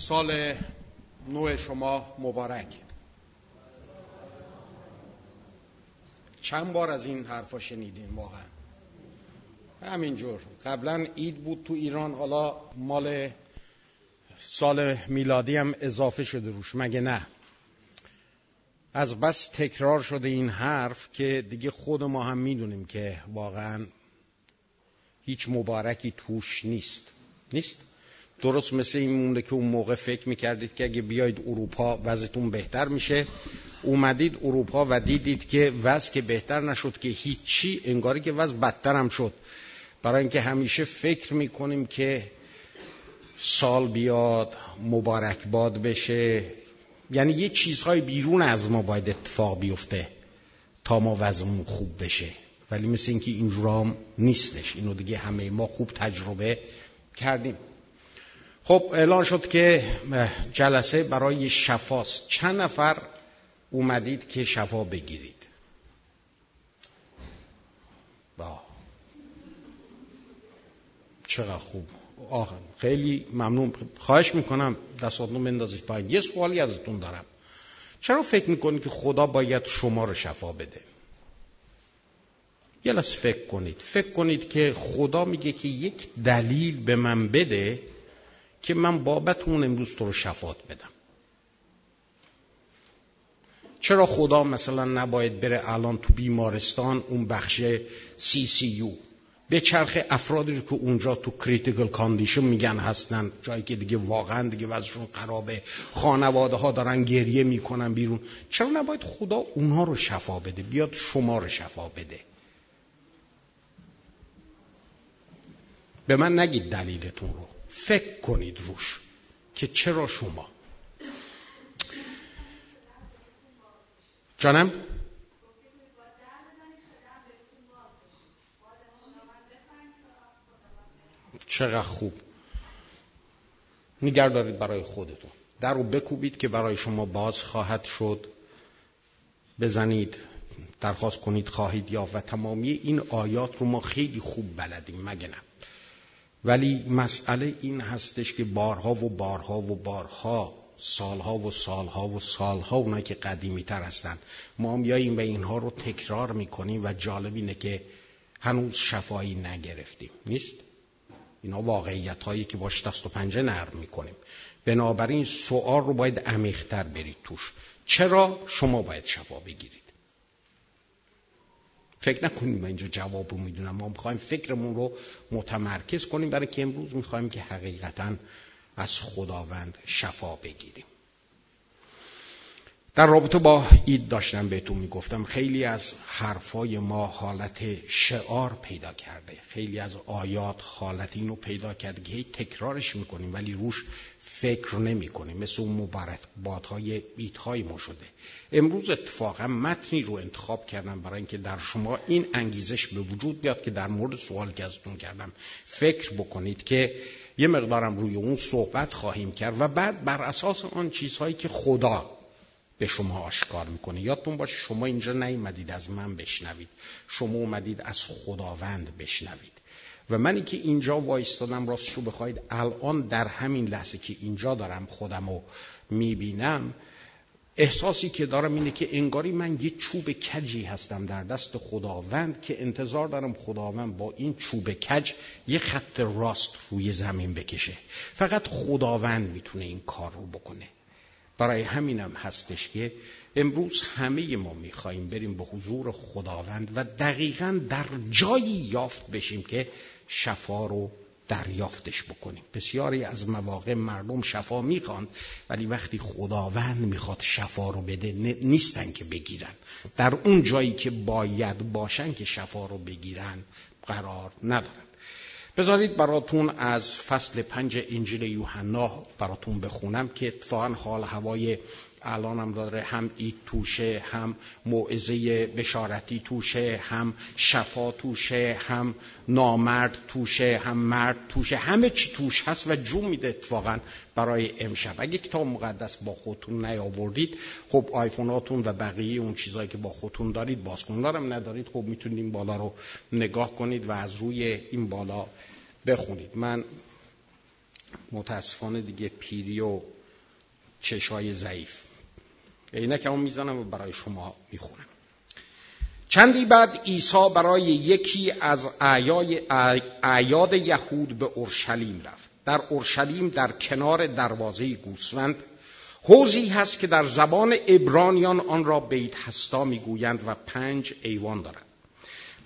سال نو شما مبارک. چند بار از این حرفا شنیدین واقعا؟ همینجور. قبلا عید بود تو ایران حالا مال سال میلادی هم اضافه شده روش مگه نه؟ از بس تکرار شده این حرف که دیگه خود ما هم می‌دونیم که واقعا هیچ مبارکی توش نیست. نیست؟ درست مثل این مونده که اون موقع فکر می‌کردید که اگه بیاید اروپا وضعتون بهتر میشه. اومدید اروپا و دیدید که وضع که بهتر نشد که هیچی انگاری که وضع بدتر هم شد. برای اینکه همیشه فکر می‌کنیم که سال بیاد مبارک باد بشه. یعنی یه چیزهای بیرون از ما باید اتفاق بیفته تا ما وضعمون خوب بشه. ولی مثل اینکه اینجورام نیستش. اینو دیگه همه ما خوب تجربه کردیم. خب اعلان شد که جلسه برای شفاست. چند نفر اومدید که شفا بگیرید؟ با. چقدر خوب. آخر خیلی ممنون. خواهش می‌کنم دستاتون بندازید پایین. یه سوالی ازتون دارم. چرا فکر می‌کنید که خدا باید شما رو شفا بده؟ یه لحظه فکر کنید. فکر کنید که خدا میگه که یک دلیل به من بده که من بابت اون امروز تو رو شفات بدم. چرا خدا مثلا نباید بره الان تو بیمارستان اون بخش CCU بچرخه افرادی که اونجا تو critical condition میگن هستن جایی که دیگه واقعا دیگه وضعشون خرابه خانواده ها دارن گریه می‌کنن بیرون. چرا نباید خدا اونها رو شفا بده؟ بیاد شما رو شفا بده. به من نگید دلیلتون رو. فکر کنید روش که چرا شما؟ جانم؟ چقدر خوب. نگر دارید برای خودتون. در رو بکوبید که برای شما باز خواهد شد. بزنید درخواست کنید خواهید یا و تمامی این آیات رو ما خیلی خوب بلدیم. مگه نه؟ ولی مسئله این هستش که بارها و بارها و بارها سالها و سالها و سالها اونایی که قدیمی تر هستن ما میاییم و اینها رو تکرار می‌کنیم و جالب اینه که هنوز شفایی نگرفتیم. نیست؟ اینا واقعیت هایی که باش دست و پنجه نرم می‌کنیم. بنابراین سوال رو باید عمیقتر برید توش. چرا شما باید شفا بگیرید؟ فکر نکنیم اینجا جواب می‌دونم. ما می‌خوایم فکرمون رو متمرکز کنیم. برای که امروز می‌خوایم که حقیقتا از خداوند شفا بگیریم. در رابطه با اید داشتم بهتون می‌گفتم خیلی از حرفای ما حالت شعار پیدا کرده. خیلی از آیات حالت اینو پیدا کرده که تکرارش می‌کنیم ولی روش فکر نمی کنیم مثل اون مبارک بادهای ایدهای ما شده. امروز اتفاقا متنی رو انتخاب کردم برای اینکه در شما این انگیزش به وجود بیاد که در مورد سوال که ازتون کردم فکر بکنید که یه مقدارم روی اون صحبت خواهیم کرد و بعد بر اساس آن چیزهایی که خدا به شما آشکار می‌کنه. یادتون باشه شما اینجا نیومدید از من بشنوید. شما اومدید از خداوند بشنوید. و منی که اینجا وایستادم راستش رو بخواید الان در همین لحظه که اینجا دارم خودم رو می‌بینم احساسی که دارم اینه که انگاری من یه چوب کجی هستم در دست خداوند که انتظار دارم خداوند با این چوب کج یه خط راست روی زمین بکشه. فقط خداوند می‌تونه این کار رو بکنه. برای همینم هستش که امروز همه ما میخواییم بریم به حضور خداوند و دقیقا در جایی یافت بشیم که شفا رو دریافتش بکنیم. بسیاری از مواقع مردم شفا می‌خواند ولی وقتی خداوند می‌خواد شفا رو بده نیستن که بگیرن. در اون جایی که باید باشن که شفا رو بگیرن قرار ندارن. بذارید براتون از فصل پنج انجیل یوحنا براتون بخونم که اتفاقا حال هوای الانم داره. هم اید توشه هم موعظه بشارتی توشه هم شفا توشه هم نامرد توشه هم مرد توشه. همه چی توش هست و جو میده اتفاقا. برای امشب. اگه کتاب مقدس با خودتون نیاوردید خب آیفوناتون و بقیه اون چیزهایی که با خودتون دارید باز کنید ندارید خب می‌تونید این بالا رو نگاه کنید و از روی این بالا بخونید. من متاسفانه دیگه پیری و چشای ضعیف. عینک هم می‌زنم و برای شما می‌خونم. چندی بعد عیسی برای یکی از اعیاد یهود به اورشلیم رفت. در اورشلیم در کنار دروازه گوسفند حوزی هست که در زبان ابرانیان آن را بیت هستا می‌گویند و پنج ایوان دارد.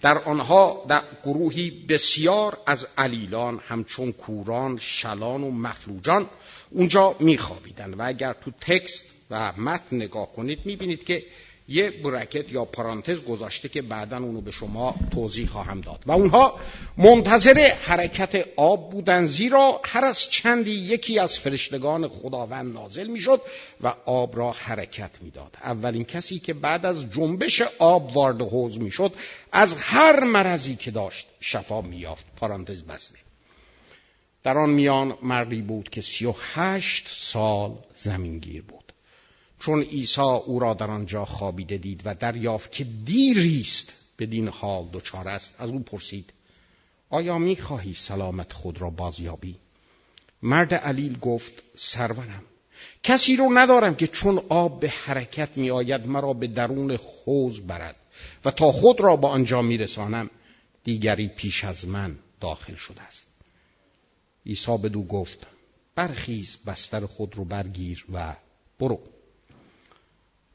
در آنها در گروهی بسیار از علیلان همچون کوران شلان و مفلوجان اونجا میخوابیدند. و اگر تو تکست و متن نگاه کنید می‌بینید که یه برکت یا پرانتز گذاشته که بعدا اونو به شما توضیح خواهم داد. و اونها منتظر حرکت آب بودن زیرا هر از چندی یکی از فرشتگان خداوند نازل می‌شد و آب را حرکت می‌داد. اولین کسی که بعد از جنبش آب وارد حوض می‌شد از هر مرضی که داشت شفا میافت پرانتز بسته. در آن میان مردی بود که سی و هشت سال زمینگیر بود. چون عیسی او را در آنجا خوابیده دید و دریافت که دیریست بدین حال دچار است از او پرسید آیا می‌خواهی سلامت خود را بازیابی؟ مرد علیل گفت سرورم کسی رو ندارم که چون آب به حرکت می آید مرا به درون حوز برد و تا خود را با آنجا میرسانم دیگری پیش از من داخل شده است. عیسی بدو گفت برخیز بستر خود رو برگیر و برو.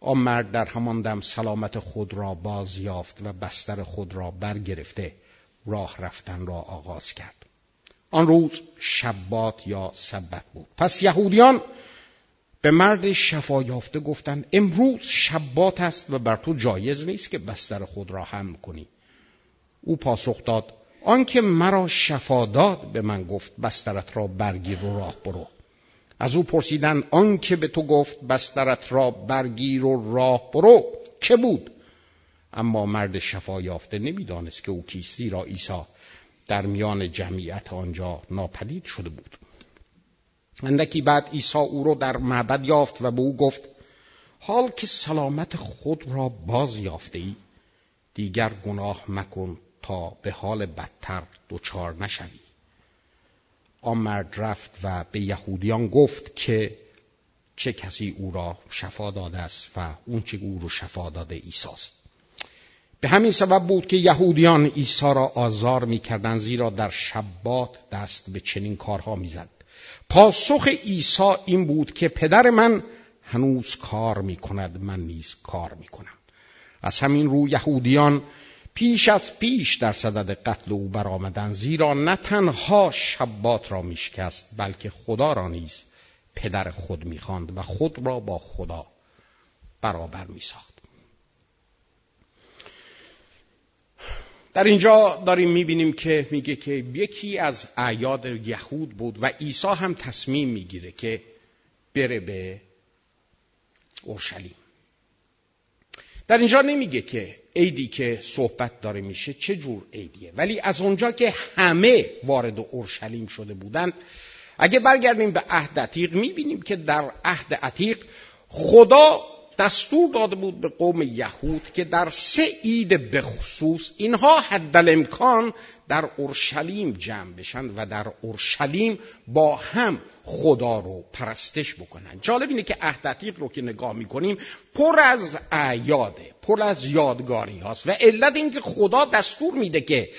آن مرد در همان دم سلامت خود را باز یافت و بستر خود را برگرفته راه رفتن را آغاز کرد. آن روز شبات یا سبت بود. پس یهودیان به مرد شفا یافته گفتند امروز شبات است و بر تو جایز نیست که بستر خود را هم کنی. او پاسخ داد آنکه مرا شفا داد به من گفت بسترت را برگیر و راه برو. از او پرسیدن آن که به تو گفت بسترت را برگیر و راه برو که بود؟ اما مرد شفا یافته نمی‌دانست که او کیستی را عیسی در میان جمعیت آنجا ناپدید شده بود. اندکی بعد عیسی او را در معبد یافت و به او گفت حال که سلامت خود را باز یافته ای دیگر گناه مکن تا به حال بدتر دچار نشوی. آن مرد رفت و به یهودیان گفت که چه کسی او را شفا داده است و اون چه او رو شفا داده ایساست به همین سبب بود که یهودیان عیسی را آزار می‌کردند زیرا در شبات دست به چنین کارها می‌زد. پاسخ عیسی این بود که پدر من هنوز کار می‌کند من نیز کار می‌کنم. از همین رو یهودیان پیش از پیش در صدد قتل او برآمدند زیرا نه تنها شبات را میشکست بلکه خدا را نیز پدر خود می‌خواند و خود را با خدا برابر میساخت. در اینجا داریم می‌بینیم که میگه که یکی از اعیاد یهود بود و عیسی هم تصمیم می‌گیره که بره به اورشلیم. در اینجا نمیگه که عیدی که صحبت داره میشه چه جور عیدیه؟ ولی از اونجا که همه وارد اورشلیم شده بودند اگه برگردیم به عهد عتیق می‌بینیم که در عهد عتیق خدا دستور داده بود به قوم یهود که در سه عید به خصوص اینها حد امکان در اورشلیم جمع بشن و در اورشلیم با هم خدا رو پرستش بکنن. جالب اینه که عهد رو که نگاه می‌کنیم پر از اعیاده پر از یادگاری هاست و علت اینکه خدا دستور میده که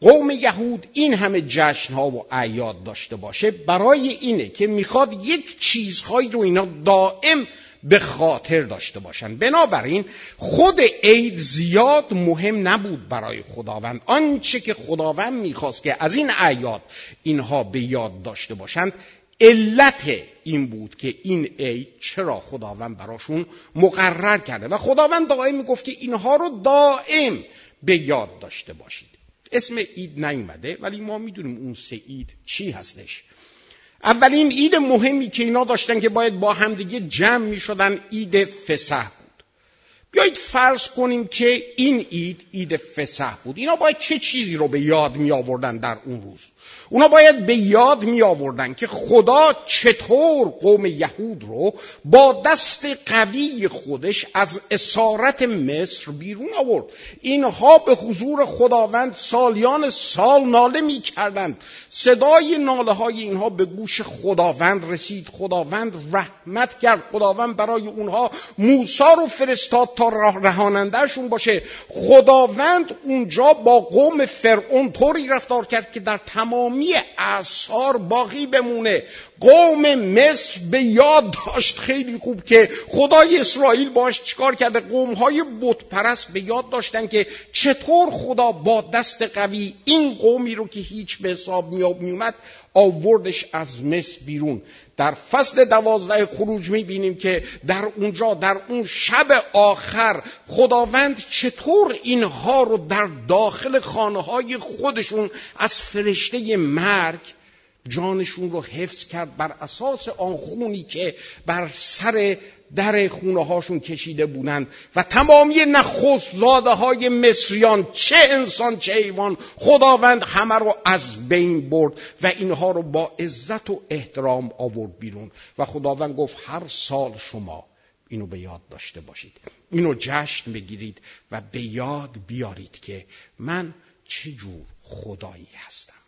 قوم یهود این همه جشن ها و اعیاد داشته باشه برای اینه که می‌خواد یک چیزهایی رو اینا دائم به خاطر داشته باشن. بنابراین خود عید زیاد مهم نبود برای خداوند. آنچه که خداوند می‌خواست که از این اعیاد اینها به یاد داشته باشند علت این بود که این عید چرا خداوند براشون مقرر کرده. و خداوند دائم می‌گفت که اینها رو دائم به یاد داشته باشید. اسم عید نیومده ولی ما می‌دونیم اون سه عید چی هستش. اولین عید مهمی که اینا داشتن که باید با همدیگه جمع می شدن عید فسح. بیایید فرض کنیم که این عید عید فسح بود. اینا باید چه چیزی رو به یاد می آوردن در اون روز؟ اونا باید به یاد می آوردن که خدا چطور قوم یهود رو با دست قوی خودش از اسارت مصر بیرون آورد. اینها به حضور خداوند سالیان سال ناله می کردند. صدای ناله های اینها به گوش خداوند رسید. خداوند رحمت کرد. خداوند برای اونها موسا رو فرستاد تا رهانندهشون باشه. خداوند اونجا با قوم فرعون طوری رفتار کرد که در تمامی اثار باقی بمونه. قوم مصر به یاد داشت خیلی خوب که خدای اسرائیل باش چیکار کرده. قوم های پرست به یاد داشتن که چطور خدا با دست قوی این قومی رو که هیچ به حساب می اومد آوردش از مصر بیرون. در فصل دوازده خروج می‌بینیم که در اونجا در اون شب آخر خداوند چطور اینها رو در داخل خانه های خودشون از فرشته مرگ جانشون رو حفظ کرد بر اساس آن خونی که بر سر در خونه هاشون کشیده بودند. و تمامی نخست زاده های مصریان چه انسان چه ایوان خداوند همه رو از بین برد و اینها رو با عزت و احترام آورد بیرون. و خداوند گفت هر سال شما اینو به یاد داشته باشید. اینو جشن بگیرید و به یاد بیارید که من چه جور خدایی هستم.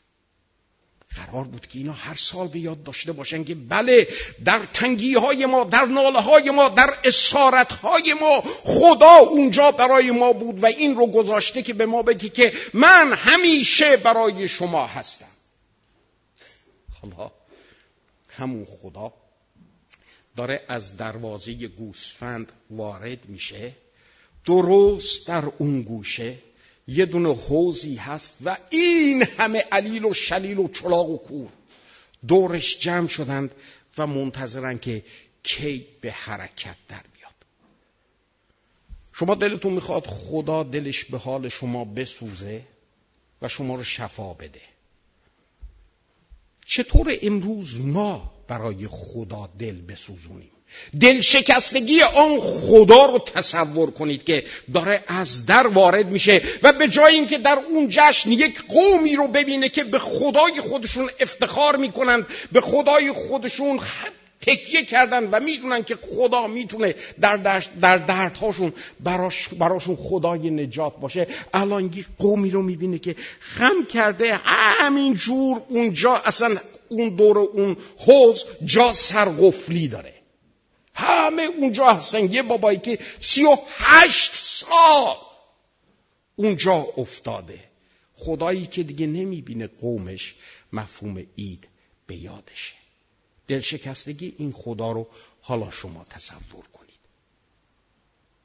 قرار بود که اینا هر سال به یاد داشته باشن که بله در تنگی های ما در ناله های ما در اسارت های ما خدا اونجا برای ما بود و این رو گذاشته که به ما بگی که من همیشه برای شما هستم. خدا همون خدا داره از دروازه گوسفند وارد میشه درست در اون گوشه یه دونه حوزی هست و این همه علیل و شلیل و چلاق و کور. دورش جمع شدند و منتظرن که کی به حرکت در بیاد. شما دلتون می‌خواد خدا دلش به حال شما بسوزه و شما رو شفا بده. چطور امروز ما برای خدا دل بسوزونیم. دلشکستگی آن خدا رو تصور کنید که داره از در وارد میشه و به جای اینکه در اون جشن یک قومی رو ببینه که به خدای خودشون افتخار می‌کنند به خدای خودشون تکیه کردن و می‌دونن که خدا می‌تونه در, در دردهاشون براش براشون خدای نجات باشه. الان یک قومی رو می‌بینه که خم کرده همین جور اونجا اصلا اون دور اون حوز جا سرقفلی داره. همه اونجا هستن. یه بابایی که سی و هشت سال اونجا افتاده. خدایی که دیگه نمی‌بینه قومش مفهوم اید به یادشه. دلشکستگی این خدا رو حالا شما تصور کنید.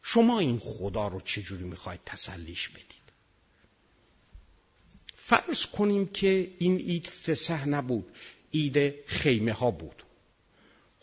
شما این خدا رو چجوری می‌خواید تسلیش بدید؟ فرض کنیم که این اید فسح نبود. اید خیمه ها بود.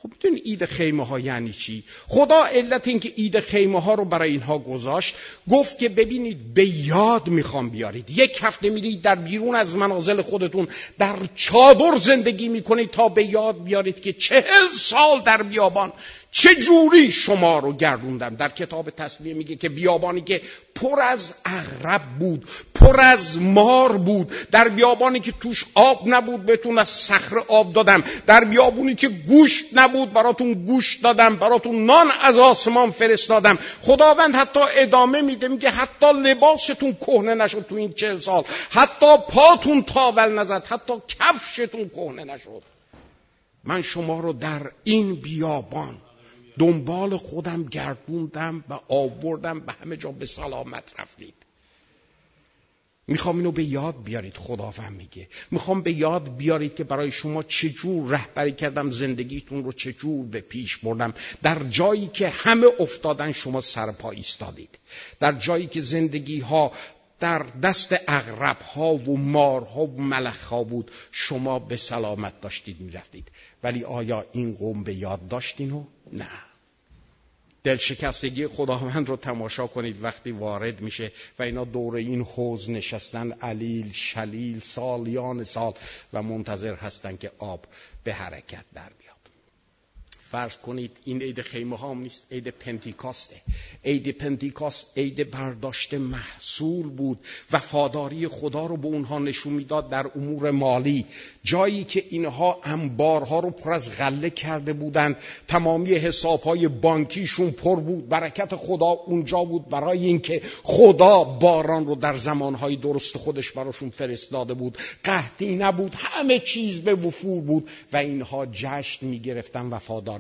خب می‌دونی اید خیمه ها یعنی چی؟ خدا علت این که اید خیمه ها رو برای اینها گذاشت گفت که ببینید به یاد می‌خوام بیارید. یک هفته میرید در بیرون از منازل خودتون در چادر زندگی می‌کنید تا به یاد بیارید که چهل سال در بیابان چه جوری شما رو گردوندم؟ در کتاب تصویه میگه که بیابانی که پر از اغرب بود پر از مار بود. در بیابانی که توش آب نبود بهتون از صخره آب دادم. در بیابونی که گوشت نبود براتون گوشت دادم براتون نان از آسمان فرستادم. خداوند حتی ادامه میده میگه حتی لباستون کهنه نشد تو این چهل سال. حتی پاتون تاول نزد حتی کفشتون کهنه نشد. من شما رو در این بیابان دنبال خودم گردوندم و آوردم به همه جا به سلامت رفتید. می‌خوام اینو به یاد بیارید خداوند میگه. می‌خوام به یاد بیارید که برای شما چجور رهبری کردم زندگیتون رو چجور به پیش بردم. در جایی که همه افتادن شما سرپا ایستادید. در جایی که زندگی ها در دست اغرب ها و مارها و ملخ ها بود شما به سلامت داشتید می‌رفتید. ولی آیا این قوم به یاد داشتین نه؟ دلشکستگی خداوند رو تماشا کنید وقتی وارد میشه و اینا دور این حوز نشستن علیل شلیل سالیان سال و منتظر هستن که آب به حرکت در فرض کنید این عید خیمه ها نیست عید پنتیکاسته. عید پنتیکاست عید برداشت محصول بود وفاداری خدا رو به اونها نشون می‌داد در امور مالی. جایی که اینها انبارها رو پر از غله کرده بودند تمامی حسابهای بانکیشون پر بود برکت خدا اونجا بود برای اینکه خدا باران رو در زمانهای درست خودش براشون فرستاده بود. قحطی نبود همه چیز به وفور بود و اینها جشن می‌گرفتن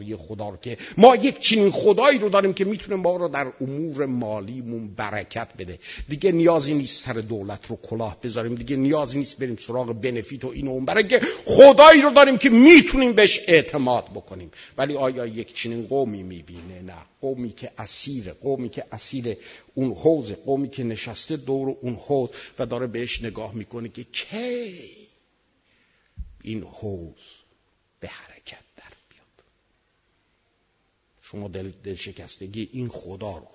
وفاداری خدا رو که ما یک چنین خدایی رو داریم که می‌تونه ما رو در امور مالیمون برکت بده. دیگه نیازی نیست سر دولت رو کلاه بذاریم. دیگه نیازی نیست بریم سراغ بنفیت و این و اون. برای که خدایی رو داریم که می‌تونیم بهش اعتماد بکنیم. ولی آیا یک چنین قومی می‌بینه؟ نه. قومی که اسیر قومی که اسیر اون حوز قومی که نشسته دور اون حوز و داره بهش نگاه می‌کنه که کی این حوز به حرکت در بیاد شما دل, دل شکستگی این خدا رو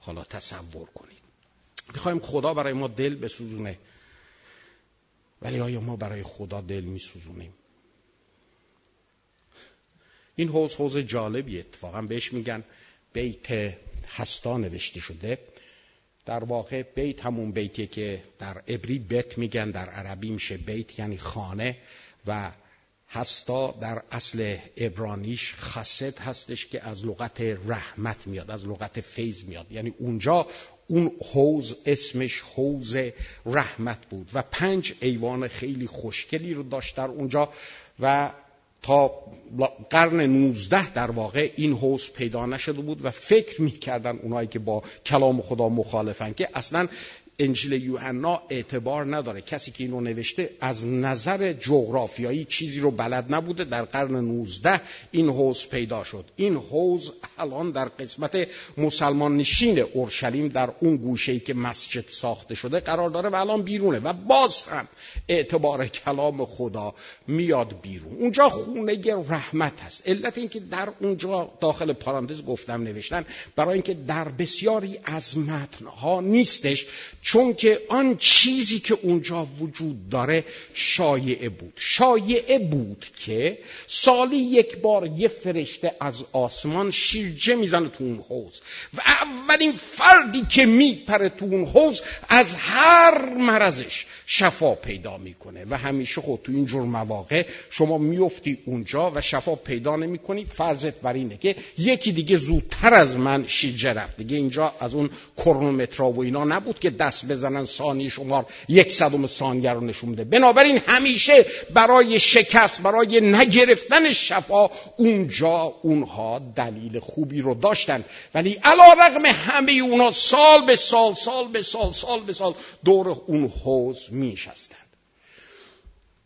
حالا تصور کنید. می‌خوایم خدا برای ما دل بسوزونه. ولی آیا ما برای خدا دل میسوزونیم؟ این حوز حوز جالبی اتفاقا بهش میگن بیت هستا نوشته شده. در واقع بیت همون بیتی که در عبری بیت میگن در عربی میشه بیت یعنی خانه و هستا در اصل ابرانیش خسد هستش که از لغت رحمت میاد از لغت فیض میاد. یعنی اونجا اون حوز اسمش حوز رحمت بود و پنج ایوان خیلی خوشگلی رو داشت در اونجا و تا قرن 19 در واقع این حوز پیدا نشده بود و فکر می‌کردن اونایی که با کلام خدا مخالفن که اصلا انجیل یوحنا اعتبار نداره. کسی که اینو نوشته از نظر جغرافیایی چیزی رو بلد نبوده. در قرن 19 این حوز پیدا شد. این حوز الان در قسمت مسلمان نشین اورشلیم در اون گوشه که مسجد ساخته شده قرار داره و الان بیرونه و باز هم اعتبار کلام خدا میاد بیرون. اونجا خونه رحمت هست. علت اینکه در اونجا داخل پارانتز گفتم نوشتن برای اینکه در بسیاری از متنها نیستش. چون که آن چیزی که اونجا وجود داره شایعه بود. شایعه بود که سالی یک بار یه فرشته از آسمان شیرجه می‌زنه تو اون حوز و اولین فردی که میپره تو اون حوز از هر مرضش شفا پیدا می‌کنه و همیشه خود تو این جور مواقع شما میفتی اونجا و شفا پیدا نمی‌کنی. فرضت بر اینه که یکی دیگه زودتر از من شیرجه رفت. دیگه اینجا از اون کرونومترا و اینا نبود که دست بزنن ثانی شمار یک صدم ثانیه رو نشون میده بنابراین همیشه برای شکست برای نگرفتن شفا اونجا اونها دلیل خوبی رو داشتن. ولی علا رقم همه اونا سال به سال سال به سال سال به سال دور اون حوز میشستند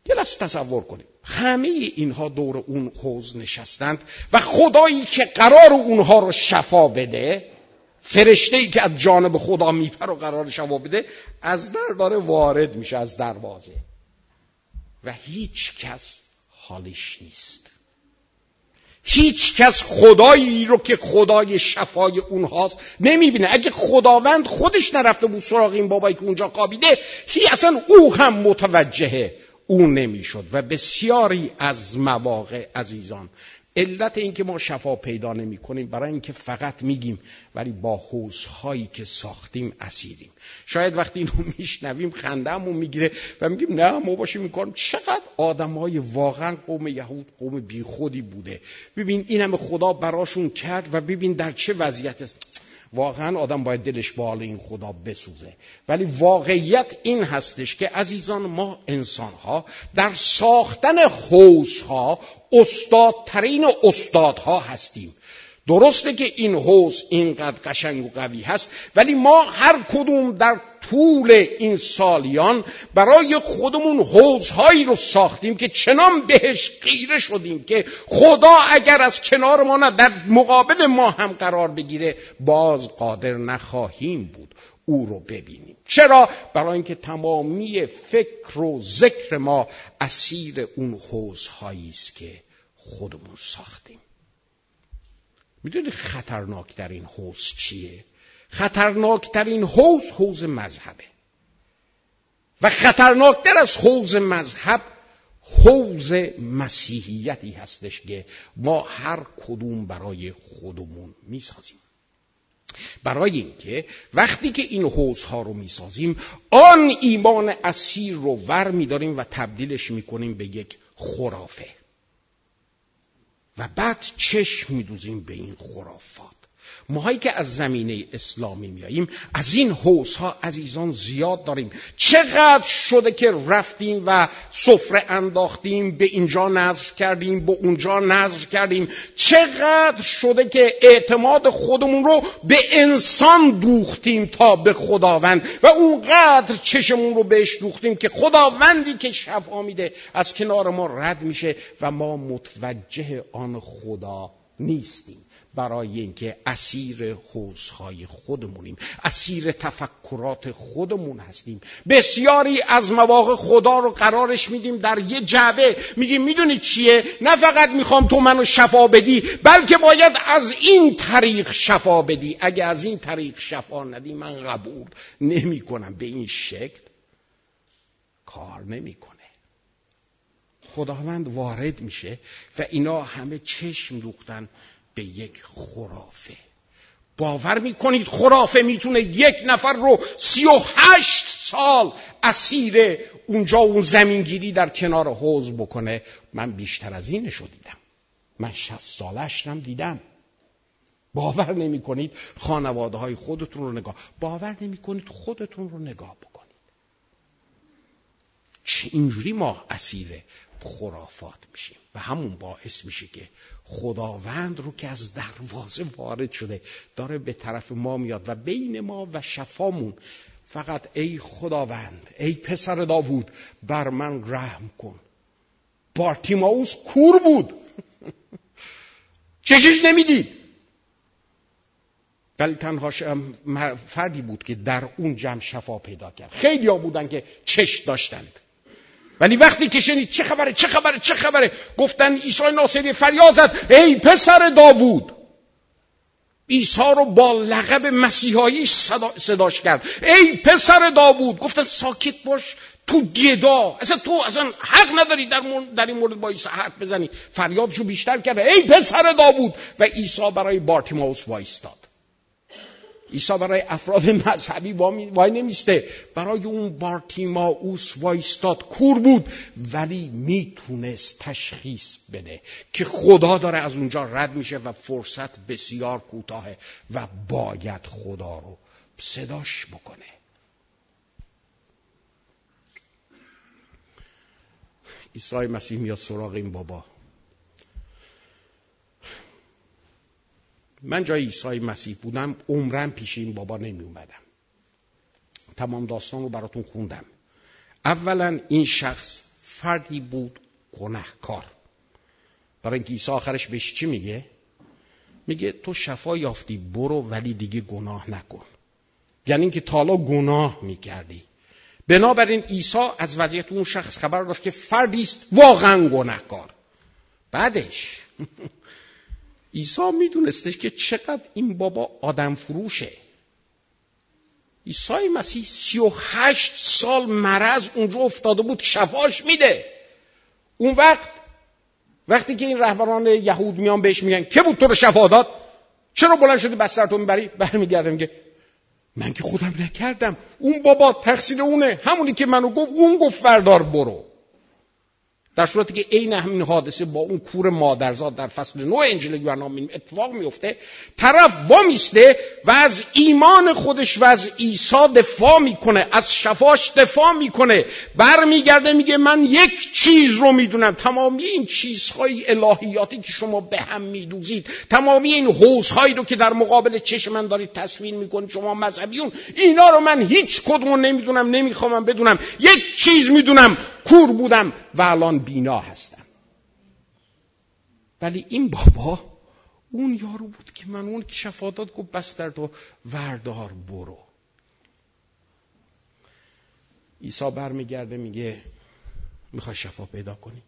یه لحظه تصور کنید همه اینها دور اون حوز نشستند و خدایی که قرار اونها رو شفا بده فرشته ای که از جانب خدا میپر و قرار شما بده از در داره وارد میشه از دروازه. و هیچ کس حالش نیست. هیچ کس خدایی رو که خدای شفای اونهاست نمی‌بینه. اگه خداوند خودش نرفته بود سراغ این بابایی که اونجا قابیده هی اصلا او هم متوجه او نمی‌شد. و بسیاری از مواقع عزیزان علت اینکه ما شفا پیدا نمی کنیم برای اینکه فقط میگیم ولی با حوزهایی که ساختیم اسیریم شاید وقتی اینو میشنویم خندهمون می‌گیره و میگیم نه ما باشیم می‌کنیم چقدر آدمای واقعا قوم یهود قوم بیخودی بوده. ببین این همه خدا براشون کرد و ببین در چه وضعیت است. واقعا آدم باید دلش به حال این خدا بسوزه. ولی واقعیت این هستش که عزیزان ما انسان ها در ساختن حوزها استادترین استادها هستیم. درسته که این حوز اینقدر قشنگ و قوی هست ولی ما هر کدوم در طول این سالیان برای خودمون حوزهایی رو ساختیم که چنان بهش غیره شدیم که خدا اگر از کنار ما نه در مقابل ما هم قرار بگیره باز قادر نخواهیم بود او رو ببینیم. چرا؟ برای اینکه تمامی فکر و ذکر ما اسیر اون حوزهایی است که خودمون ساختیم. می‌دونی خطرناکترین حوز چیه؟ خطرناکترین حوز حوز مذهبه. و خطرناکتر از حوز مذهب حوز مسیحیتی هستش که ما هر کدوم برای خودمون می‌سازیم. برای اینکه وقتی که این حوزها رو می‌سازیم آن ایمان اسیر رو ور میداریم و تبدیلش می‌کنیم به یک خرافه. و بعد چشم میدوزیم به این خرافات. ماهایی که از زمینه اسلامی میاییم از این حوز ها عزیزان زیاد داریم. چقدر شده که رفتیم و سفره انداختیم به اینجا نظر کردیم به اونجا نظر کردیم. چقدر شده که اعتماد خودمون رو به انسان دوختیم تا به خداوند و اونقدر چشمون رو بهش دوختیم که خداوندی که شفا میده از کنار ما رد میشه و ما متوجه آن خدا نیستیم. برای اینکه اسیر حوزهای خودمونیم اسیر تفکرات خودمون هستیم. بسیاری از مواقع خدا رو قرارش میدیم در یه جعبه. میگیم می‌دونی چیه؟ نه فقط می‌خوام تو منو شفا بدی بلکه باید از این طریق شفا بدی. اگه از این طریق شفا ندی من قبول نمی کنم به این شکل کار نمی‌کنه. خداوند وارد میشه و اینا همه چشم دوختن. به یک خرافه. باور می‌کنید خرافه می‌تونه یک نفر رو سی و هشت سال اسیر اونجا اون زمینگیری در کنار حوز بکنه. من بیشتر از اینشو دیدم. من شست سالش هم دیدم. باور نمی کنید خانواده های خودتون رو نگاه. باور نمی کنید خودتون رو نگاه بکنید. چه اینجوری ما اسیر خرافات میشیم. همون باعث میشه که خداوند رو که از دروازه وارد شده داره به طرف ما میاد و بین ما و شفامون فقط ای خداوند ای پسر داوود بر من رحم کن. بارتیماوس کور بود. چشش نمی‌دید. ولی تنها فردی بود که در اون جمع شفا پیدا کرد. خیلی ها بودن که چش داشتند. ولی وقتی که شنید چه خبره چه خبره چه خبره گفتن عیسی ناصری فریاد زد ای پسر داوود. عیسی رو با لقب مسیحاییش صدا، صداش کرد. ای پسر داوود گفتن ساکت باش تو گدا. اصلا تو اصلا حق نداری در, در این مورد با عیسی حرف بزنی. فریادشو بیشتر کرده. ای پسر داوود. و عیسی برای بارتیماوس وایستاد. عیسی برای افراد مذهبی وای نمیسته. برای اون بارتیماوس وایستاد کور بود ولی می‌تونست تشخیص بده که خدا داره از اونجا رد میشه و فرصت بسیار کوتاهه و باید خدا رو صداش بکنه. عیسی مسیح میاد سراغ این بابا. من جای عیسی مسیح بودم عمرم پیش این بابا نمی اومدم تمام داستان رو براتون خوندم. اولا این شخص فردی بود گناهکار. برای اینکه عیسی آخرش بهش چی میگه؟ میگه تو شفا یافتی برو ولی دیگه گناه نکن. یعنی اینکه تالا گناه می‌کردی. بنابراین عیسی از وضعیت اون شخص خبر داشت که فردی است واقعا گناهکار. بعدش عیسی میدونستش که چقدر این بابا آدم فروشه. عیسی مسیح سی و هشت سال مرض اونجا افتاده بود شفاش میده. اون وقت وقتی که این رهبران یهود میان بهش میگن که بود تو رو شفا داد؟ چرا بلند شدی بستر تو می‌بری؟ برمیگرده میگه من که خودم نکردم. اون بابا تقصیر اونه. همونی که منو گفت اون گفت فردار برو. در صورتی که عین همین حادثه با اون کور مادرزاد در فصل نو انجیل یوحنا اتفاق میفته طرف میسته و از ایمان خودش و از عیسی دفاع می‌کنه از شفاش دفاع می‌کنه برمیگرده میگه من یک چیز رو می‌دونم تمامی این چیزهای الهیاتی که شما به هم میدوزید تمامی این حوزهایی رو که در مقابل چشم من دارید تصویر می‌کنید شما مذهبیون اینا رو من هیچ کدوم نمی‌دونم نمی‌خوام بدونم یک چیز می‌دونم کور بودم و الان بینا هستم. ولی این بابا اون یارو بود که من اون شفادات گفت بستر تو وردار برو. عیسی برمیگرده میگه می‌خوای شفا پیدا کنی.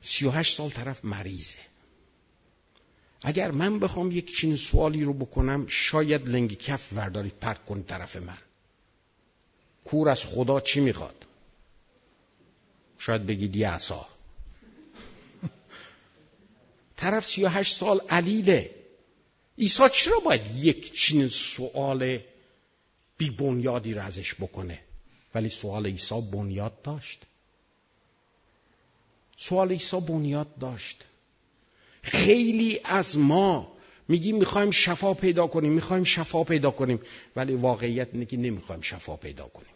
سی و هشت سال طرف مریضه. اگر من بخوام یک چین سوالی رو بکنم شاید لنگ کف وردارید پرت کنید طرف من. کور از خدا چی می‌خواد؟ شاید بگید یه طرف سی و هشت سال علیله. عیسی چرا باید یک چین سوال بی بنیادی رو ازش بکنه؟ ولی سوال عیسی بنیاد داشت. سوال عیسی بنیاد داشت. خیلی از ما میگیم می‌خوایم شفا پیدا کنیم می‌خوایم شفا پیدا کنیم ولی واقعیت اینه که نمی‌خوایم شفا پیدا کنیم.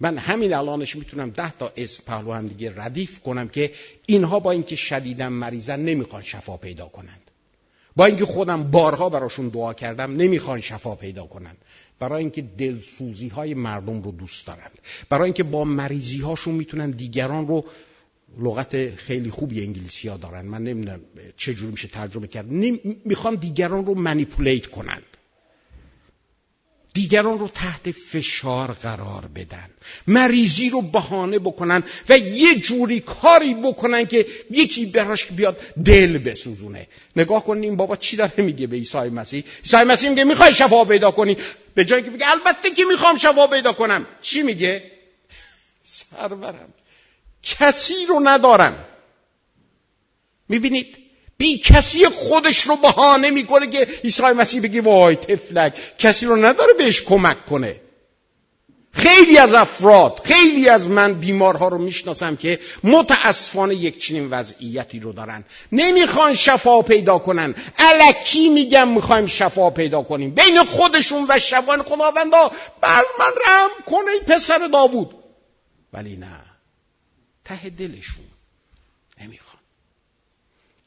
من همین الانش می‌تونم ده تا اسم پهلو هم دیگه ردیف کنم که اینها با اینکه شدیدن مریضن نمی‌خوان شفا پیدا کنند. با اینکه خودم بارها براشون دعا کردم نمی‌خوان شفا پیدا کنند. برای اینکه دلسوزی های مردم رو دوست دارند. برای اینکه با مریضی هاشون می‌تونن دیگران رو لغت خیلی خوبی انگلیسی ها دارن. من نمی‌دونم چجور میشه ترجمه کرد. می‌خوان دیگران رو منیپولیت کنند. دیگران رو تحت فشار قرار بدن. مریضی رو بهانه بکنن و یه جوری کاری بکنن که یکی براش بیاد دل بسوزونه. نگاه کنین بابا چی داره میگه به عیسی مسیح؟ عیسی مسیح میگه می‌خوای شفا پیدا کنی؟ به جایی که بگه البته که می‌خوام شفا پیدا کنم. چی میگه؟ سرورم. کسی رو ندارم. می‌بینید؟ بی کسی خودش رو بهانه می‌کنه که عیسی مسیح بگی وای تفلک کسی رو نداره بهش کمک کنه. خیلی از افراد خیلی از من بیمارها رو می‌شناسم که متاسفانه یک چنین وضعیتی رو دارن. نمی‌خوان شفا پیدا کنن. علکی میگم می‌خوایم شفا پیدا کنیم. بین خودشون و شفان خداوندا بر من رحم کنه پسر داوود. ولی نه. ته دلشون. نمی‌خوان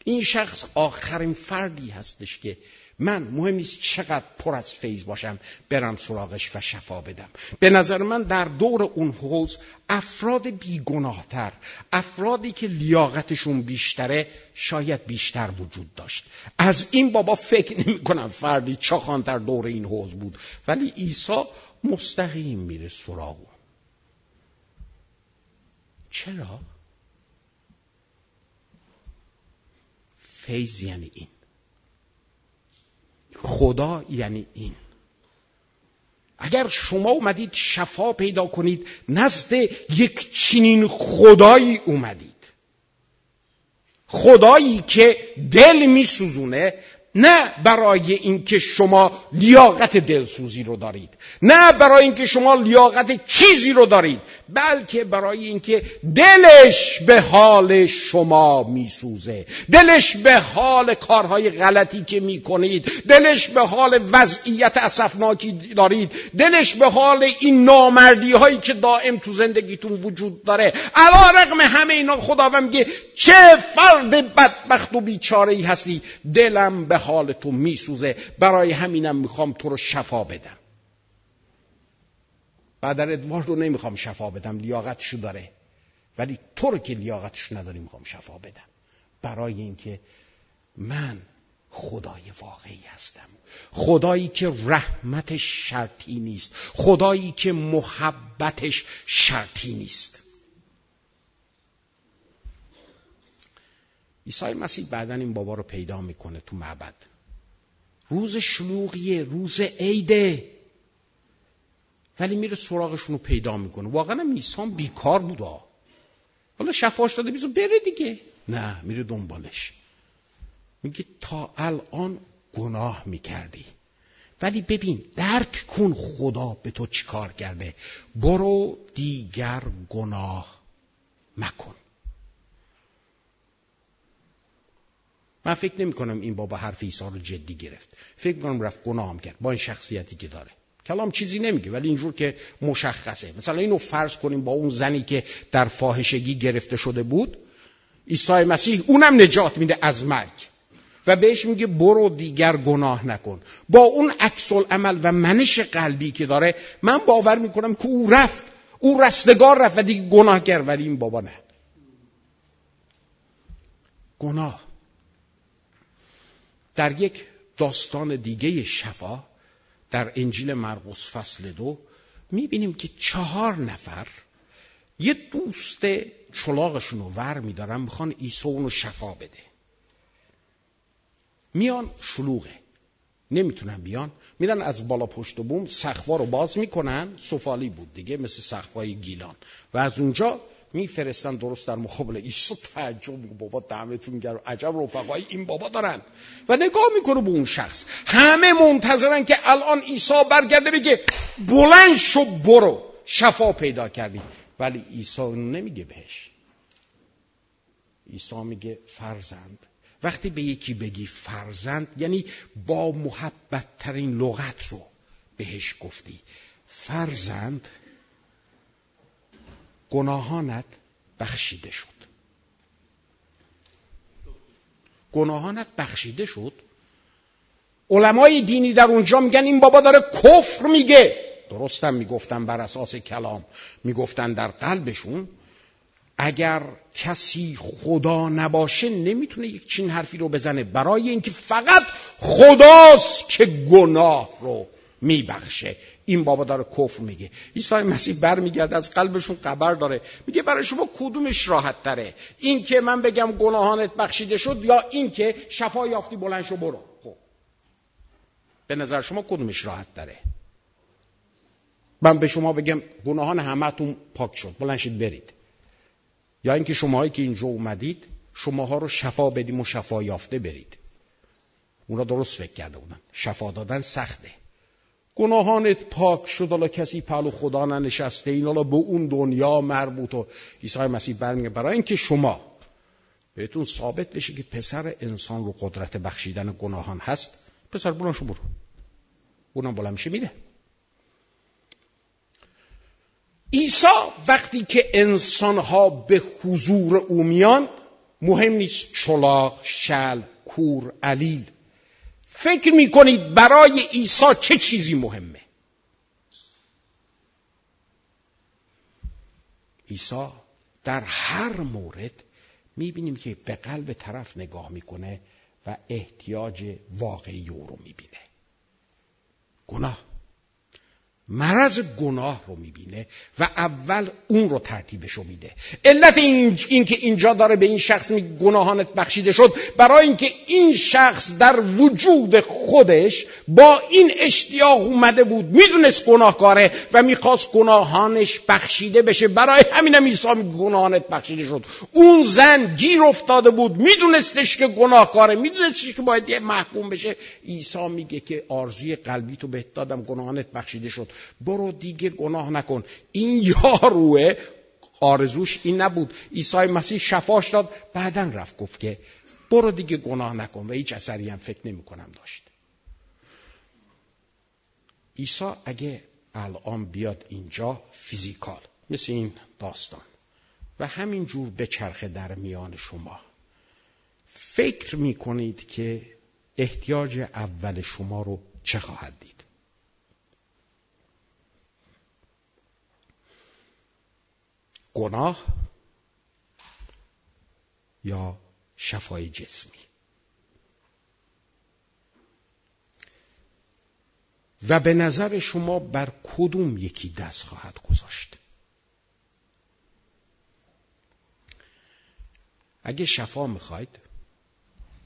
این شخص آخرین فردی هستش که من مهم نیست چقدر پر از فیض باشم برم سراغش و شفا بدم. به نظر من در دور اون حوز افراد بیگناهتر افرادی که لیاقتشون بیشتره شاید بیشتر وجود داشت. از این بابا فکر نمی کنم فردی چاخانتر دور این حوز بود. ولی عیسی مستقیم میره سراغ چرا؟ فیض یعنی این. خدا یعنی این. اگر شما اومدید شفا پیدا کنید نزد یک چنین خدایی اومدید. خدایی که دل میسوزونه نه برای اینکه شما لیاقت دلسوزی رو دارید نه برای اینکه شما لیاقت چیزی رو دارید. بلکه برای اینکه دلش به حال شما میسوزه. دلش به حال کارهای غلطی که می‌کنید. دلش به حال وضعیت اسفناکی دارید. دلش به حال این نامردی هایی که دائم تو زندگیتون وجود داره. علا رقم همه اینا خداوند میگه چه فرد بدبخت و بیچاره ای هستی. دلم به حال تو میسوزه. برای همینم می‌خوام تو رو شفا بدم. بعد ادوارد رو نمی‌خوام شفا بدم لیاقتشو داره. ولی تو رو که لیاقتش نداری می‌خوام شفا بدم. برای اینکه من خدای واقعی هستم. خدایی که رحمتش شرطی نیست. خدایی که محبتش شرطی نیست. عیسی مسیح بعدا این بابا رو پیدا می‌کنه تو معبد. روز شلوغیه روز عیده. ولی میره سراغشون رو پیدا می‌کنه. واقعا میسان بیکار بودا حالا شفاش داده بیزو بره دیگه. نه میره دنبالش. میگه تا الان گناه می‌کردی. ولی ببین درک کن خدا به تو چیکار کرده. برو دیگر گناه مکن. من فکر نمی کنم این بابا حرف عیسی رو جدی گرفت. فکر کنم رفت گناه هم کرد با این شخصیتی که داره. کلام چیزی نمیگه ولی اینجور که مشخصه. مثلا اینو فرض کنیم با اون زنی که در فاحشگی گرفته شده بود عیسی مسیح اونم نجات میده از مرگ. و بهش میگه برو دیگر گناه نکن. با اون عکس عمل و منش قلبی که داره من باور می‌کنم که او رفت. او رستگار رفت و دیگه گناه کرد ولی این بابا نه. گناه. در یک داستان دیگه شفا در انجیل مرقس فصل دو می‌بینیم که چهار نفر یه دوست چلاغشون رو ور میدارن می‌خوان عیسی اونو شفا بده. میان شلوغه. نمی‌تونن بیان. میرن از بالا پشت بوم سخوا رو باز می‌کنن. سفالی بود دیگه مثل سخوای گیلان. و از اونجا میفرستن درست در مقابل عیسی. تعجب بابا دمتون گرم. عجب رفقای این بابا دارن. و نگاه می‌کنه به اون شخص. همه منتظرن که الان عیسی برگرده بگه بلند شو برو. شفا پیدا کردی. ولی عیسی نمیگه بهش. عیسی میگه فرزند. وقتی به یکی بگی فرزند یعنی با محبت ترین لغت رو بهش گفتی. فرزند گناهانت بخشیده شد. گناهانت بخشیده شد. علمای دینی در اونجا میگن این بابا داره کفر میگه. درستم می‌گفتن بر اساس کلام. می‌گفتن در قلبشون اگر کسی خدا نباشه نمی‌تونه یک چین حرفی رو بزنه. برای اینکه فقط خداست که گناه رو میبخشه. این بابا داره کفر میگه. عیسی مسیح برمیگرده از قلبشون خبر داره. میگه برای شما کدومش راحت تره؟ این که من بگم گناهانت بخشیده شد یا این که شفا یافتی بلند شو برو. خب. به نظر شما کدومش راحت تره؟ من به شما بگم گناهان همتون پاک شد. بلند شید برید. یا اینکه شماهایی که اینجا اومدید شماها رو شفا بدیم و شفا یافته برید. اونا درست فکر کرده بودن. شفا دادن سخته. گناهانت پاک شد حالا کسی پلو خدا ننشسته. این حالا به اون دنیا مربوط و عیسی مسیح برمیگه برای اینکه شما بهتون ثابت بشه که پسر انسان رو قدرت بخشیدن گناهان هست پسر بلانشو برو. اونم بلند میشه میره. عیسی وقتی که انسانها به حضور او میان مهم نیست چلاق شل کور علیل. فکر می‌کنید برای عیسی چه چیزی مهمه؟ عیسی در هر مورد می‌بینیم که به قلب طرف نگاه می‌کنه و احتیاج واقعی او رو می‌بینه. گناه. مرض گناه رو می‌بینه و اول اون رو ترتیبش رو میده. علت این, این که اینجا داره به این شخص میگه گناهانت بخشیده شد برای اینکه این شخص در وجود خودش با این اشتیاق اومده بود می‌دونست گناهکاره و می‌خواست گناهانش بخشیده بشه. برای همینم عیسی گناهانت بخشیده شد. اون زن گیر افتاده بود میدونستش که گناهکاره میدونستش که باید محکوم بشه. عیسی میگه که آرزوی قلبی تو بهت دادم گناهانت بخشیده شد. برو دیگه گناه نکن. این یاروه آرزوش این نبود. عیسی مسیح شفاش داد بعدا رفت گفت که برو دیگه گناه نکن و هیچ اثری هم فکر نمی کنم داشت. عیسی اگه الان بیاد اینجا فیزیکال مثل این داستان و همین جور به چرخه در میان شما فکر می کنید که احتیاج اول شما رو چه خواهد دید؟ گناه یا شفای جسمی. و به نظر شما بر کدوم یکی دست خواهد گذاشت؟ اگه شفا می‌خواید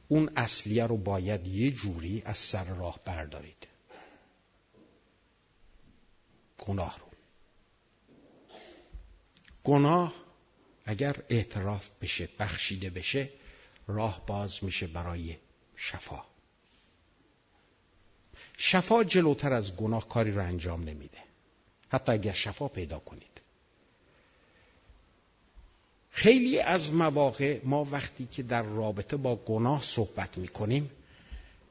اون اصلیه رو باید یه جوری از سر راه بردارید. گناه رو. گناه اگر اعتراف بشه بخشیده بشه راه باز میشه برای شفا. شفا جلوتر از گناه کاری رو انجام نمیده. حتی اگر شفا پیدا کنید. خیلی از مواقع ما وقتی که در رابطه با گناه صحبت می‌کنیم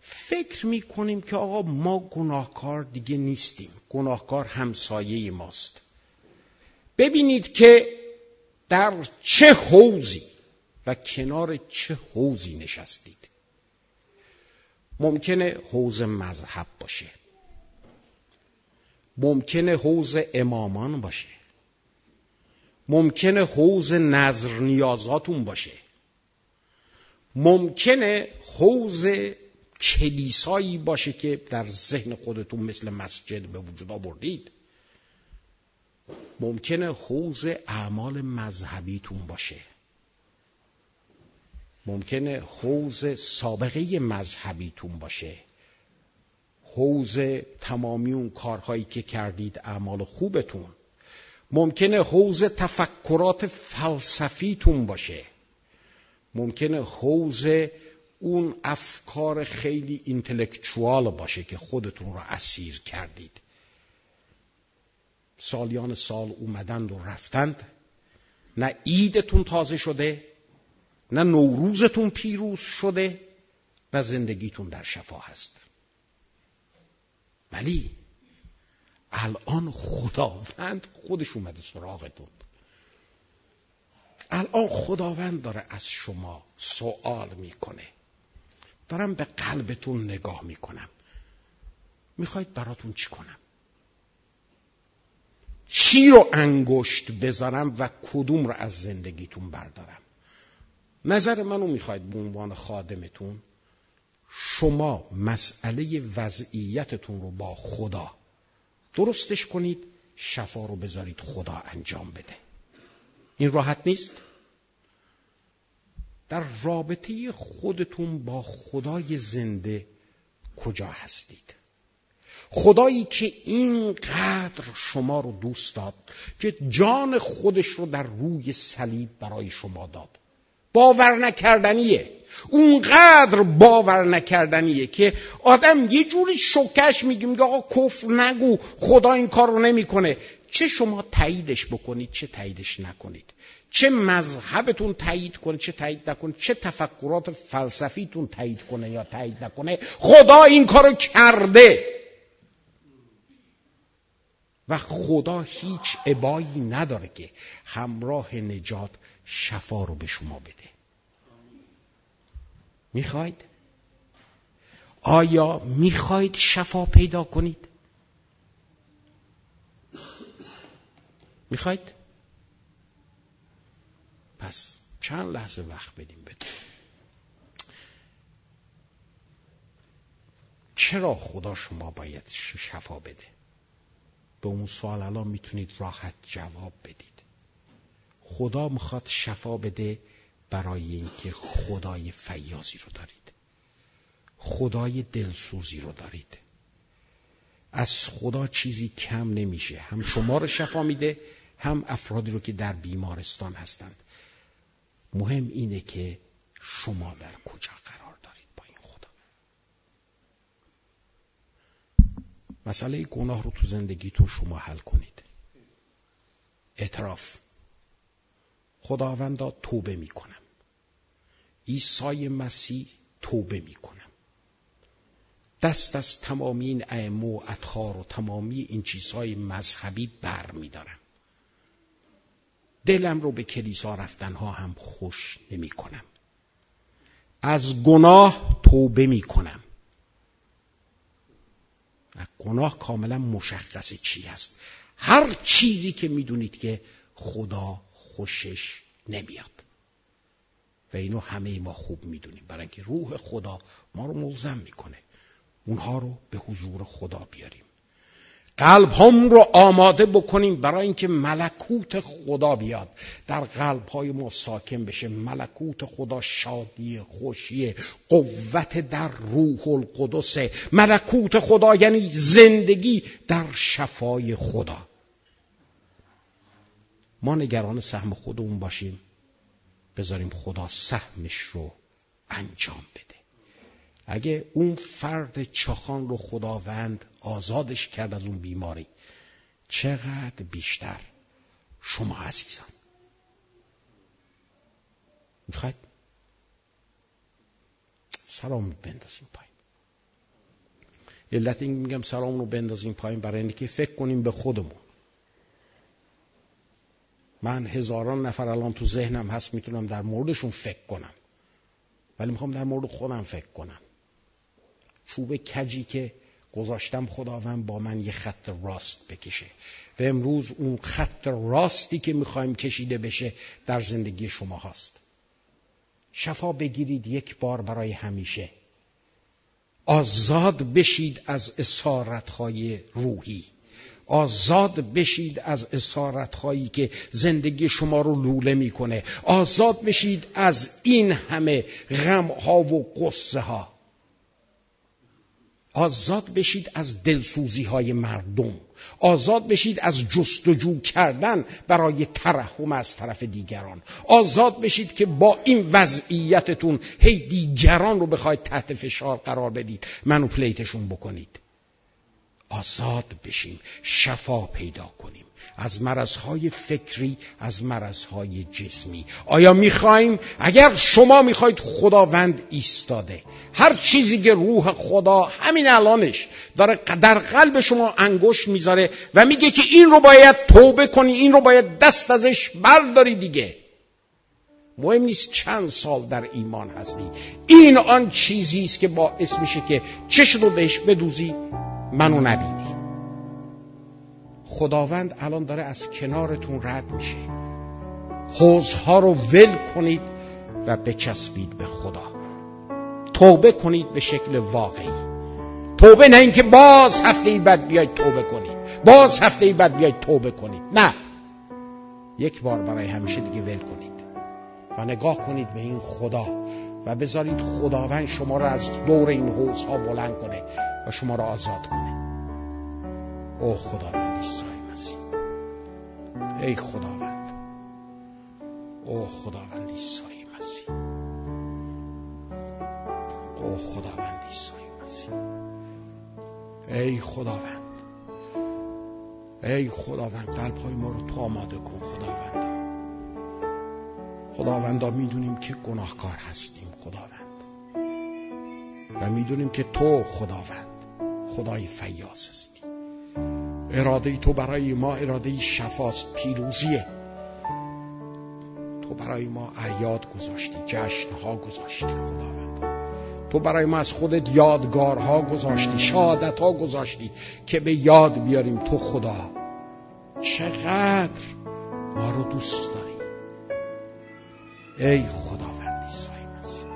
فکر می‌کنیم که آقا ما گناهکار دیگه نیستیم. گناهکار همسایه ماست. ببینید که در چه حوزی و کنار چه حوزی نشستید. ممکنه حوز مذهب باشه. ممکنه حوز امامان باشه. ممکنه حوز نظر نیازاتون باشه. ممکنه حوز کلیسایی باشه که در ذهن خودتون مثل مسجد به وجود آوردید. ممکنه حوز اعمال مذهبیتون باشه. ممکنه حوز سابقه مذهبیتون باشه. حوز تمامی اون کارهایی که کردید اعمال خوبتون. ممکنه حوز تفکرات فلسفیتون باشه. ممکنه حوز اون افکار خیلی اینتלקچوال باشه که خودتون رو اسیر کردید. سالیان سال اومدند و رفتند. نه ایدتون تازه شده نه نوروزتون پیروز شده نه زندگیتون در شفا هست. ولی الان خداوند خودش اومده سراغتون. الان خداوند داره از شما سوال می‌کنه. دارم به قلبتون نگاه می‌کنم. می‌خواید براتون چی کنم؟ چی رو انگشت بذارم و کدوم رو از زندگیتون بردارم؟ نظر منو می‌خواید به عنوان خادمتون؟ شما مسئله وضعیتتون رو با خدا درستش کنید شفا رو بذارید خدا انجام بده. این راحت نیست؟ در رابطه خودتون با خدای زنده کجا هستید؟ خدایی که اینقدر شما رو دوست داد که جان خودش رو در روی صلیب برای شما داد. باور نکردنیه. اونقدر باور نکردنیه که آدم یه جوری شکش میگه میگه آقا کفر نگو خدا این کار رو نمی‌کنه. چه شما تاییدش بکنید چه تاییدش نکنید؟ چه مذهبتون تایید کنه چه تایید نکنه؟ چه تفکرات فلسفیتون تایید کنه یا تایید نکنه؟ خدا این کارو کرده. و خدا هیچ عبایی نداره که همراه نجات شفا رو به شما بده می‌خواید؟ آیا می‌خواید شفا پیدا کنید؟ می‌خواید؟ پس چند لحظه وقت بدیم بده چرا خدا شما باید شفا بده به اون سوال الان می‌تونید راحت جواب بدید. خدا می‌خواد شفا بده برای اینکه خدای فیاضی رو دارید. خدای دلسوزی رو دارید. از خدا چیزی کم نمیشه. هم شما رو شفا میده هم افرادی رو که در بیمارستان هستند. مهم اینه که شما در کجا قرار دارید با این خدا مسئله گناه رو تو زندگیتون شما حل کنید. اعتراف. خداوندا توبه می‌کنم. عیسی مسیح توبه می‌کنم. دست از تمامی این ائمه و اطهار و تمامی این چیزهای مذهبی بر میدارم. دلم رو به کلیسا رفتنها هم خوش نمی کنم. از گناه توبه می کنم. گناه کاملا مشخص چی است. هر چیزی که می‌دونید که خدا خوشش نمیاد. و اینو همه ما خوب می‌دونیم برای اینکه روح خدا ما رو ملزم می‌کنه اونها رو به حضور خدا بیاریم قلب هم رو آماده بکنیم برای اینکه ملکوت خدا بیاد. در قلب های ما ساکن بشه. ملکوت خدا شادی خوشی قوت در روح القدس. ملکوت خدا یعنی زندگی در شفای خدا. ما نگران سهم خودمون باشیم. بذاریم خدا سهمش رو انجام بده. اگه اون فرد چاخان رو خداوند آزادش کرد از اون بیماری چقدر بیشتر شما عزیزان؟ می‌خواید؟ سلام بندازیم پایین. علت این میگم سلام رو بندازیم پایین برای اینکه فکر کنیم به خودمون. من هزاران نفر الان تو ذهنم هست می‌تونم در موردشون فکر کنم. ولی می‌خوام در مورد خودم فکر کنم. چوب کجی که گذاشتم خداوند با من یه خط راست بکشه. و امروز اون خط راستی که می‌خوایم کشیده بشه در زندگی شما هست شفا بگیرید یک بار برای همیشه. آزاد بشید از اسارتهای روحی. آزاد بشید از اسارتهایی که زندگی شما رو لوله می‌کنه. آزاد بشید از این همه غم ها و قصه ها آزاد بشید از دلسوزی های مردم. آزاد بشید از جستجو کردن برای ترحم از طرف دیگران. آزاد بشید که با این وضعیتتون هی دیگران رو بخواید تحت فشار قرار بدید. منوپلیتشون بکنید. آزاد بشیم. شفا پیدا کنیم. از مرزهای فکری از مرزهای جسمی. آیا می‌خوایم؟ اگر شما می‌خواید خداوند ایستاده هر چیزی که روح خدا همین الانش داره در قلب شما انگوش می‌ذاره و میگه که این رو باید توبه کنی این رو باید دست ازش برداری دیگه. مهم نیست چند سال در ایمان هستی. این آن چیزی است که باعث میشه که چشم بهش بدوزی؟ منو نبینی. خداوند الان داره از کنارتون رد میشه. حوزها رو ول کنید و بچسبید به خدا. توبه کنید به شکل واقعی. توبه نه اینکه باز هفته ای بعد بیاید توبه کنید. باز هفته ای بعد بیاید توبه کنید. نه. یک بار برای همیشه دیگه ول کنید و نگاه کنید به این خدا و بذارید خداوند شما را از دور این حوزها بلند کنه و شما را آزاد کنه. او خداوند عیسی مسیح. ای خداوند. او خداوند عیسی مسیح. او خداوند عیسی مسیح. ای خداوند. ای خداوند قلب های ما رو تو آماده کن خداوند خداوندا می‌دونیم که گناهکار هستیم خداوند. و می‌دونیم که تو خداوند خدای فیاض هستی. اراده تو برای ما اراده شفاست پیروزیه. تو برای ما اعیاد گذاشتی جشنها گذاشتی خداوند. تو برای ما از خودت یادگارها گذاشتی شهادتها گذاشتی که به یاد بیاریم. تو خدا چقدر ما رو دوست داری. ای خداوند عیسی مسیح.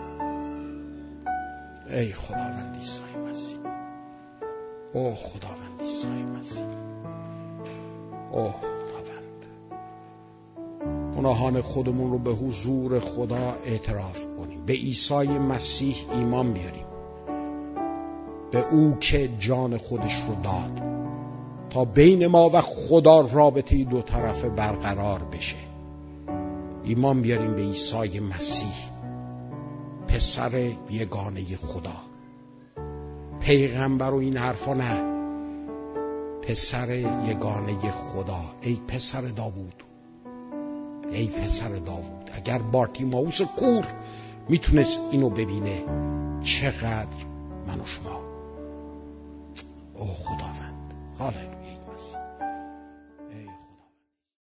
ای خداوند عیسی مسیح. او خداوند. عیسی مسیح اوه خداوند. گناهان خودمون رو به حضور خدا اعتراف کنیم. به عیسی مسیح ایمان بیاریم. به او که جان خودش رو داد. تا بین ما و خدا رابطه دو طرفه برقرار بشه. ایمان بیاریم به عیسی مسیح. پسر یگانه خدا. پیغمبر و این حرفا نه. پسر یگانه خدا. ای پسر داوود. ای پسر داوود. اگر ماوس کور می‌تونست اینو ببینه چقدر من و شما. او خداوند. مسیح